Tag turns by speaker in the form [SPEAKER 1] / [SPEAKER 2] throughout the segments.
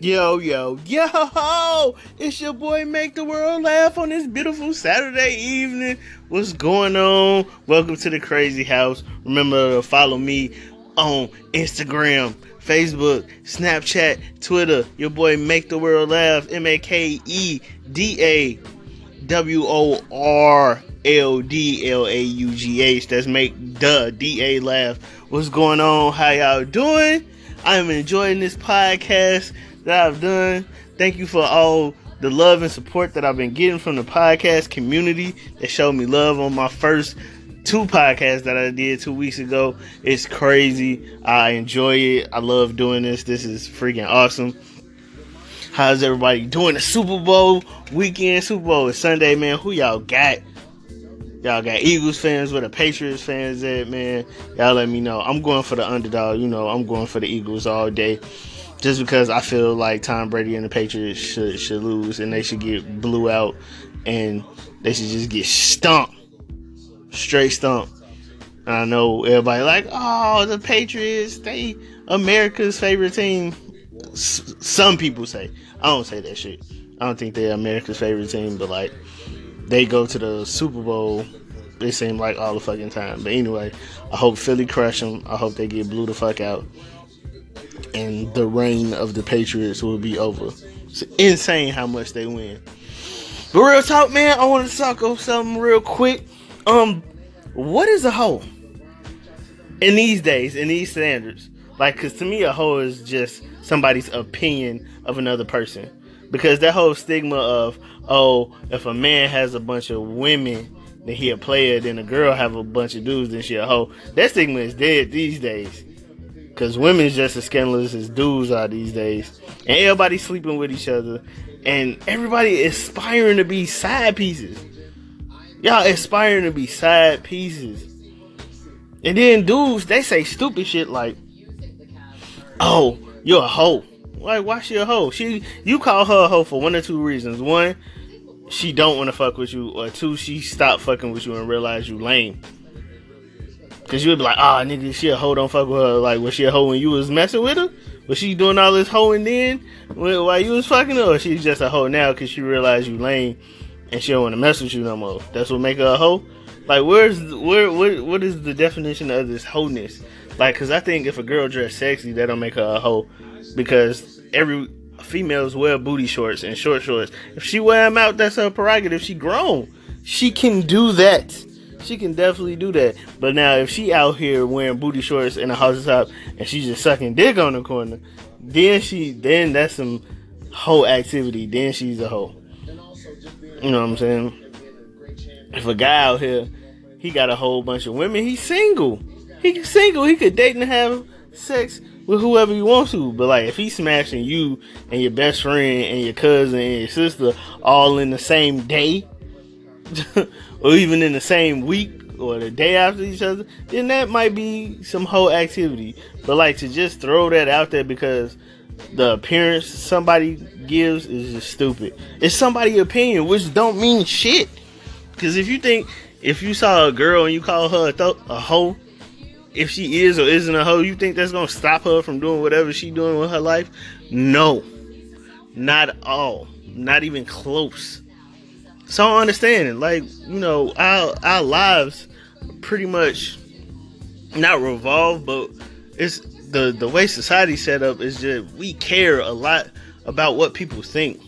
[SPEAKER 1] Yo, yo, yo! It's your boy Make the World Laugh on this beautiful Saturday evening. What's going on? Welcome to the Crazy House. Remember to follow me on Instagram, Facebook, Snapchat, Twitter. Your boy Make the World Laugh. M A K E D A W O R L D L A U G H. That's Make the D A Laugh. What's going on? How y'all doing? I'm enjoying this podcast that I've done. Thank you for all the love and support that I've been getting from the podcast community that showed me love on my first two podcasts that I did two weeks ago. It's crazy. I enjoy it. I love doing this. This is freaking awesome. How's everybody doing? The Super Bowl weekend. Super Bowl is Sunday, man. Who y'all got? Y'all got Eagles fans where the Patriots fans at, man. Y'all let me know. I'm going for the underdog. You know, I'm going for the Eagles all day. Just because I feel like Tom Brady and the Patriots should should lose and they should get blew out and they should just get stumped. Straight stumped. And I know everybody like, oh, the Patriots, they America's favorite team. S- some people say. I don't say that shit. I don't think they're America's favorite team, but like they go to the Super Bowl. They seem like all the fucking time. But anyway, I hope Philly crush them. I hope they get blew the fuck out, and the reign of the Patriots will be over. It's insane how much they win. But real talk, man, I want to talk about something real quick. Um, what is a hoe? In these days, in these standards, like, cause to me, a hoe is just somebody's opinion of another person. Because that whole stigma of oh, if a man has a bunch of women, then he a player. Then a girl have a bunch of dudes, then she a hoe. That stigma is dead these days. Cause women is just as scandalous as dudes are these days, and everybody sleeping with each other, and everybody aspiring to be side pieces. Y'all aspiring to be side pieces, and then dudes they say stupid shit like, "Oh, you're a hoe." Like, why she a hoe? She you call her a hoe for one or two reasons. One, she don't want to fuck with you, or two, she stopped fucking with you and realized you lame. Cause you would be like, ah, oh, nigga, she a hoe, don't fuck with her. Like, was she a hoe when you was messing with her? Was she doing all this hoeing then while you was fucking her? Or just a hoe now because she realized you lame and she don't want to mess with you no more. That's what make her a hoe. Like, where's where what what is the definition of this wholeness? Like, cause I think if a girl dress sexy, that don't make her a hoe because every females wear booty shorts and short shorts. If she wear them out, that's her prerogative. She grown. She can do that. She can definitely do that. But now, if she out here wearing booty shorts and a house top and she's just sucking dick on the corner, then she then that's some hoe activity. Then she's a hoe. You know what I'm saying? If a guy out here, he got a whole bunch of women, he's single. He's single. He could date and have sex with whoever he wants to. But like if he's smashing you and your best friend and your cousin and your sister all in the same day, or even in the same week or the day after each other, then that might be some whole activity. But like to just throw that out there because the appearance somebody gives is just stupid. It's somebody's opinion, which don't mean shit. Because if you think if you saw a girl and you call her a, th- a hoe, if she is or isn't a hoe, you think that's gonna stop her from doing whatever she doing with her life? No, not all. Not even close. So I understand, like you know, our our lives pretty much not revolve, but it's the the way society set up is just we care a lot about what people think,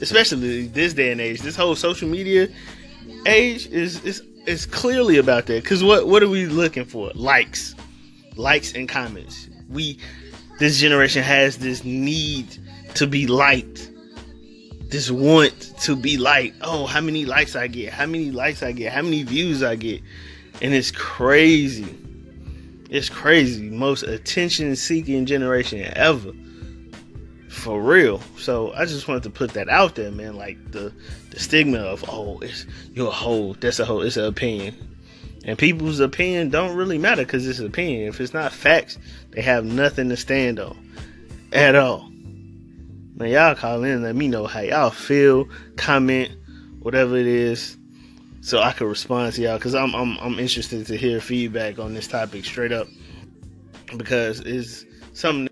[SPEAKER 1] especially this day and age. This whole social media age is is is clearly about that. Cause what what are we looking for? Likes, likes and comments. We this generation has this need to be liked, this want to be liked. Oh, how many likes I get? How many likes I get? How many views I get? And it's crazy. It's crazy. Most attention seeking generation ever. For real. So I just wanted to put that out there, man. Like the the stigma of oh, it's you're a hoe. That's a hoe. It's an opinion. And people's opinion don't really matter because it's opinion. If it's not facts, they have nothing to stand on at all. Man, y'all call in let me know how y'all feel, comment, whatever it is, so I can respond to y'all because I'm, I'm I'm interested to hear feedback on this topic straight up because it's something